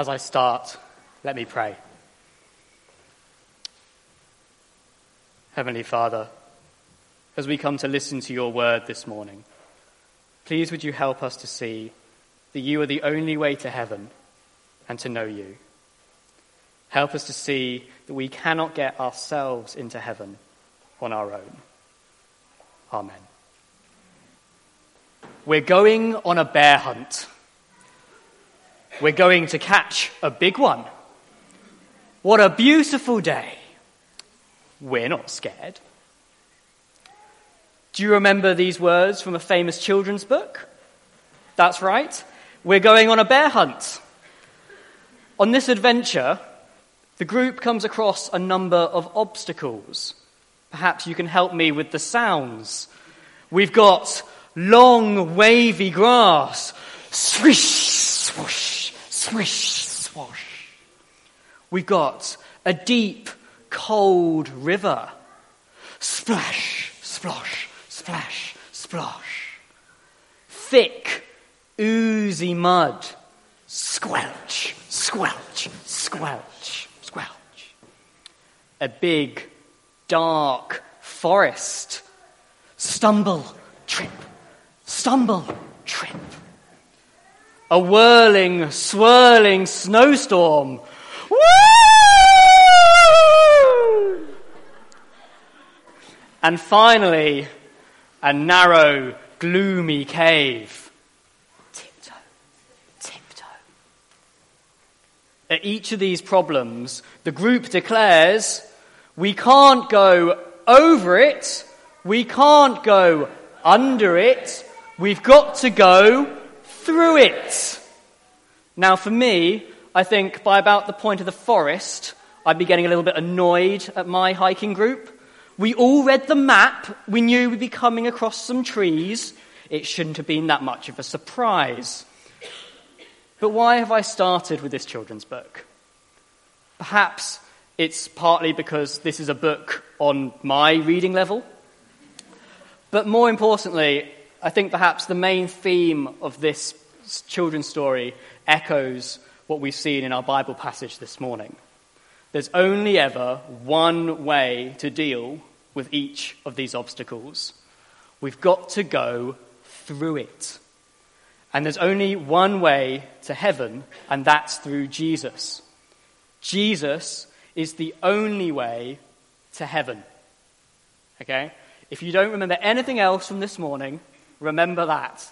As I start, let me pray. Heavenly Father, as we come to listen to your word this morning, please would you help us to see that you are the only way to heaven and to know you. Help us to see that we cannot get ourselves into heaven on our own. Amen. We're going on a bear hunt. We're going to catch a big one. What a beautiful day. We're not scared. Do you remember these words from a famous children's book? That's right. We're going on a bear hunt. On this adventure, the group comes across a number of obstacles. Perhaps you can help me with the sounds. We've got long, wavy grass. Swish, swoosh, swish, swash. We've got a deep, cold river. Splash, splosh, splash, splosh. Thick, oozy mud. Squelch, squelch, squelch, squelch. A big, dark forest. Stumble, trip, stumble, trip. A whirling, swirling snowstorm. Woo! And finally, a narrow, gloomy cave. Tiptoe, tiptoe. At each of these problems, the group declares we can't go over it, we can't go under it, we've got to go through it. Now, for me, I think by about the point of the forest, I'd be getting a little bit annoyed at my hiking group. We all read the map, we knew we'd be coming across some trees. It shouldn't have been that much of a surprise. But why have I started with this children's book? Perhaps it's partly because this is a book on my reading level. But more importantly, I think perhaps the main theme of this children's story echoes what we've seen in our Bible passage this morning. There's only ever one way to deal with each of these obstacles. We've got to go through it. And there's only one way to heaven, and that's through Jesus. Jesus is the only way to heaven. Okay? If you don't remember anything else from this morning, remember that.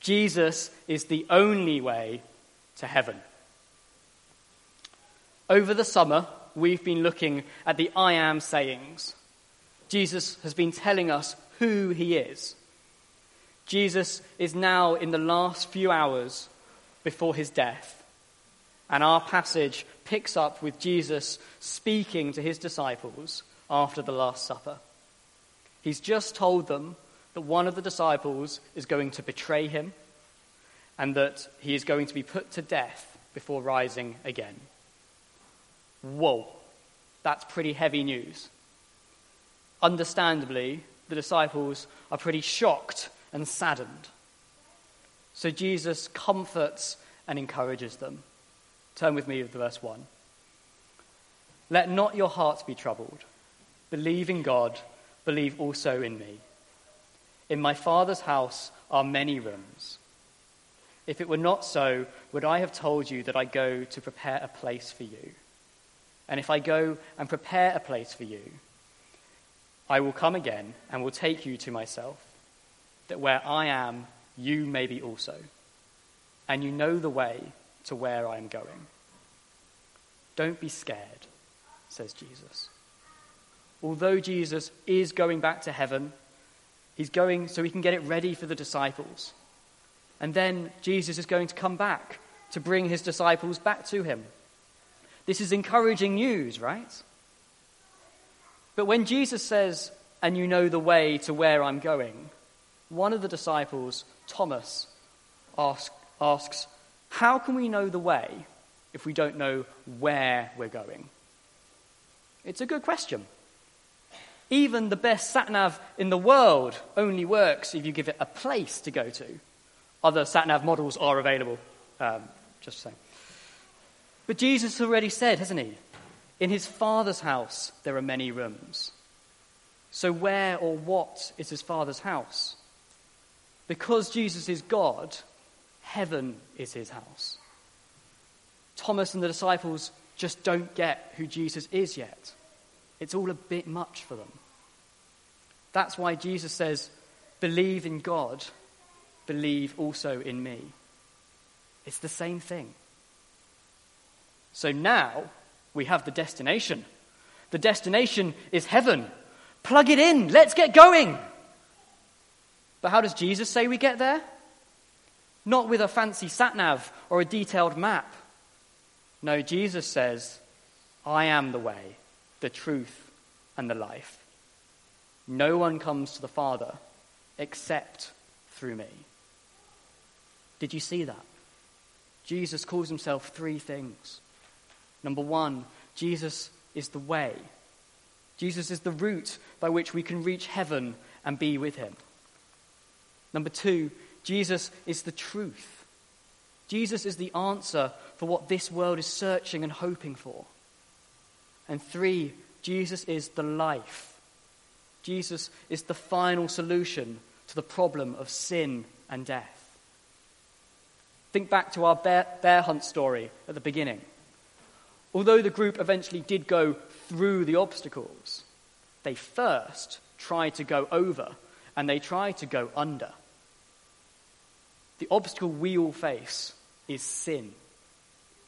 Jesus is the only way to heaven. Over the summer, we've been looking at the I am sayings. Jesus has been telling us who he is. Jesus is now in the last few hours before his death. And our passage picks up with Jesus speaking to his disciples after the Last Supper. He's just told them that one of the disciples is going to betray him and that he is going to be put to death before rising again. Whoa, that's pretty heavy news. Understandably, the disciples are pretty shocked and saddened. So Jesus comforts and encourages them. Turn with me to verse 1. Let not your hearts be troubled. Believe in God, believe also in me. In my Father's house are many rooms. If it were not so, would I have told you that I go to prepare a place for you? And if I go and prepare a place for you, I will come again and will take you to myself that where I am, you may be also, and you know the way to where I am going. Don't be scared, says Jesus. Although Jesus is going back to heaven, he's going so he can get it ready for the disciples. And then Jesus is going to come back to bring his disciples back to him. This is encouraging news, right? But when Jesus says, and you know the way to where I'm going, one of the disciples, Thomas, ask, asks, How can we know the way if we don't know where we're going? It's a good question. Even the best satnav in the world only works if you give it a place to go to. Other satnav models are available, um, just saying. But Jesus already said, hasn't he? In his Father's house there are many rooms. So, where or what is his Father's house? Because Jesus is God, heaven is his house. Thomas and the disciples just don't get who Jesus is yet. It's all a bit much for them. That's why Jesus says, Believe in God, believe also in me. It's the same thing. So now we have the destination. The destination is heaven. Plug it in. Let's get going. But how does Jesus say we get there? Not with a fancy sat nav or a detailed map. No, Jesus says, I am the way, the truth, and the life. No one comes to the Father except through me. Did you see that? Jesus calls himself three things. Number one, Jesus is the way. Jesus is the route by which we can reach heaven and be with him. Number two, Jesus is the truth. Jesus is the answer for what this world is searching and hoping for. And three, Jesus is the life. Jesus is the final solution to the problem of sin and death. Think back to our bear, bear hunt story at the beginning. Although the group eventually did go through the obstacles, they first tried to go over and they tried to go under. The obstacle we all face is sin.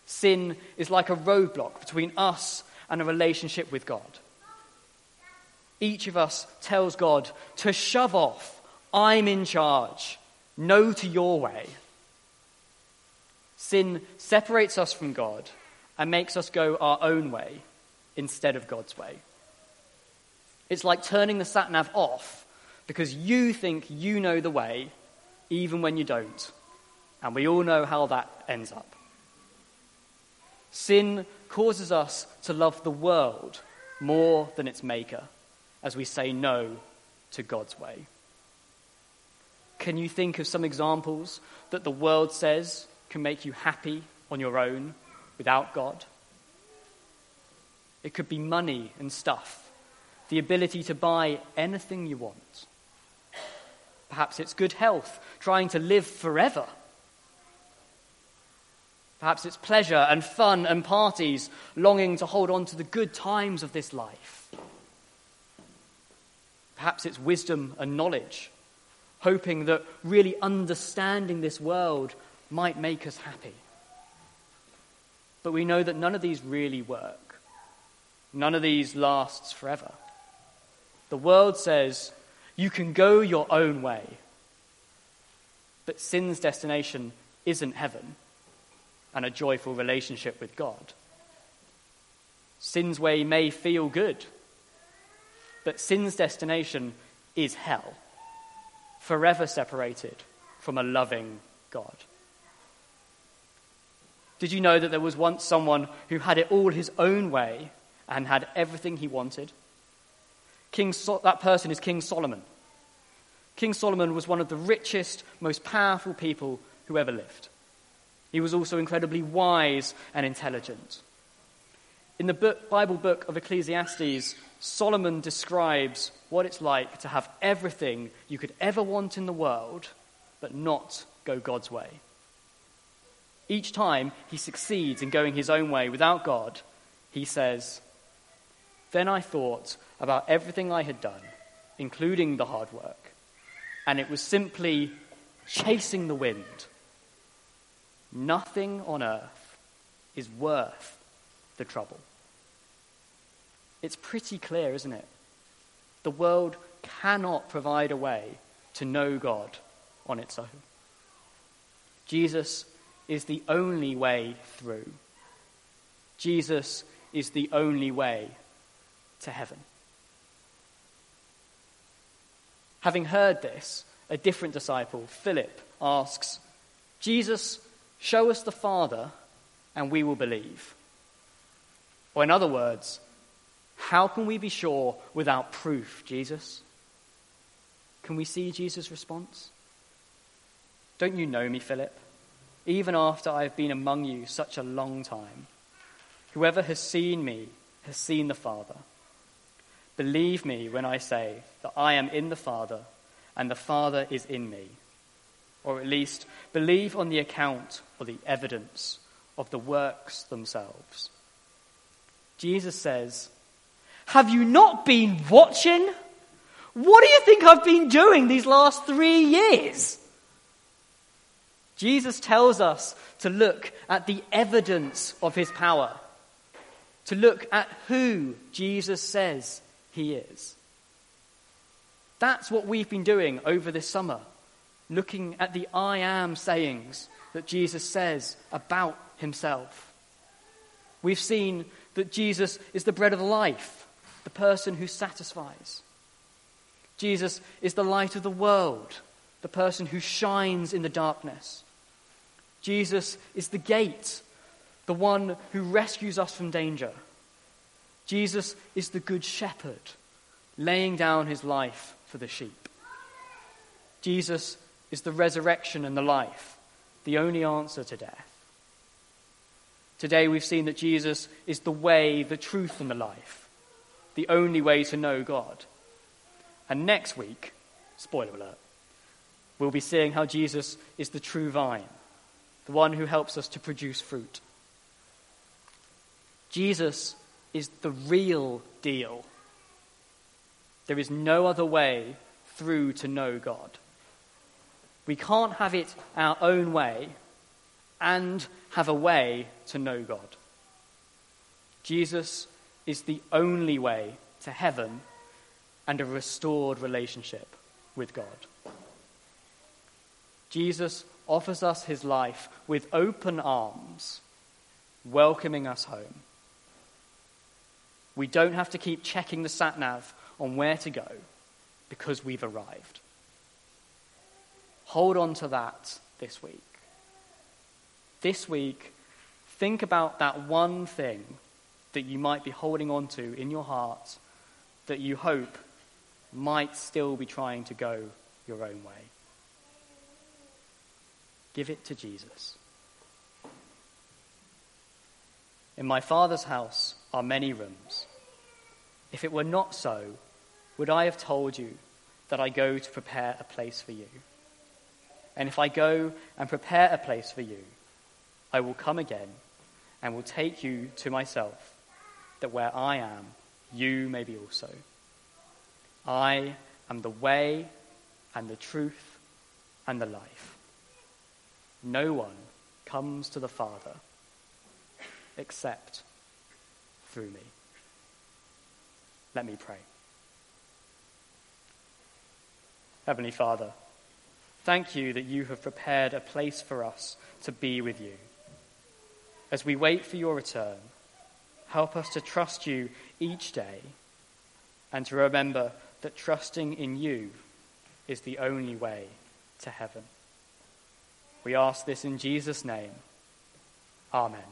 Sin is like a roadblock between us and a relationship with God. Each of us tells God to shove off. I'm in charge. No to your way. Sin separates us from God and makes us go our own way instead of God's way. It's like turning the sat nav off because you think you know the way even when you don't. And we all know how that ends up. Sin causes us to love the world more than its maker as we say no to God's way. Can you think of some examples that the world says can make you happy on your own without God? It could be money and stuff, the ability to buy anything you want. Perhaps it's good health, trying to live forever. Perhaps it's pleasure and fun and parties, longing to hold on to the good times of this life. Perhaps it's wisdom and knowledge, hoping that really understanding this world might make us happy. But we know that none of these really work. None of these lasts forever. The world says you can go your own way. But sin's destination isn't heaven and a joyful relationship with God. Sin's way may feel good, but sin's destination is hell, forever separated from a loving God. Did you know that there was once someone who had it all his own way and had everything he wanted? King so- that person is King Solomon. King Solomon was one of the richest, most powerful people who ever lived. He was also incredibly wise and intelligent. In the book, Bible book of Ecclesiastes, Solomon describes what it's like to have everything you could ever want in the world, but not go God's way. Each time he succeeds in going his own way without God, he says, Then I thought about everything I had done, including the hard work, and it was simply chasing the wind. Nothing on earth is worth the trouble. It's pretty clear, isn't it? The world cannot provide a way to know God on its own. Jesus is the only way through. Jesus is the only way to heaven. Having heard this, a different disciple, Philip, asks, Jesus, show us the Father, and we will believe. Or, in other words, how can we be sure without proof, Jesus? Can we see Jesus' response? Don't you know me, Philip? even after I have been among you such a long time. Whoever has seen me has seen the Father. Believe me when I say that I am in the Father and the Father is in me. Or at least believe on the account or the evidence of the works themselves. Jesus says, Have you not been watching? What do you think I've been doing these last three years? Jesus tells us to look at the evidence of his power, to look at who Jesus says he is. That's what we've been doing over this summer, looking at the I am sayings that Jesus says about himself. We've seen that Jesus is the bread of life, the person who satisfies. Jesus is the light of the world, the person who shines in the darkness. Jesus is the gate, the one who rescues us from danger. Jesus is the good shepherd, laying down his life for the sheep. Jesus is the resurrection and the life, the only answer to death. Today we've seen that Jesus is the way, the truth, and the life, the only way to know God. And next week, spoiler alert, we'll be seeing how Jesus is the true vine the one who helps us to produce fruit. Jesus is the real deal. There is no other way through to know God. We can't have it our own way and have a way to know God. Jesus is the only way to heaven and a restored relationship with God. Jesus offers us his life with open arms, welcoming us home. We don't have to keep checking the sat nav on where to go because we've arrived. Hold on to that this week. This week, think about that one thing that you might be holding on to in your heart that you hope might still be trying to go your own way. Give it to Jesus. In my Father's house are many rooms. If it were not so, would I have told you that I go to prepare a place for you? And if I go and prepare a place for you, I will come again and will take you to myself, that where I am, you may be also. I am the way and the truth and the life. No one comes to the Father except through me. Let me pray. Heavenly Father, thank you that you have prepared a place for us to be with you. As we wait for your return, help us to trust you each day and to remember that trusting in you is the only way to heaven. We ask this in Jesus' name. Amen.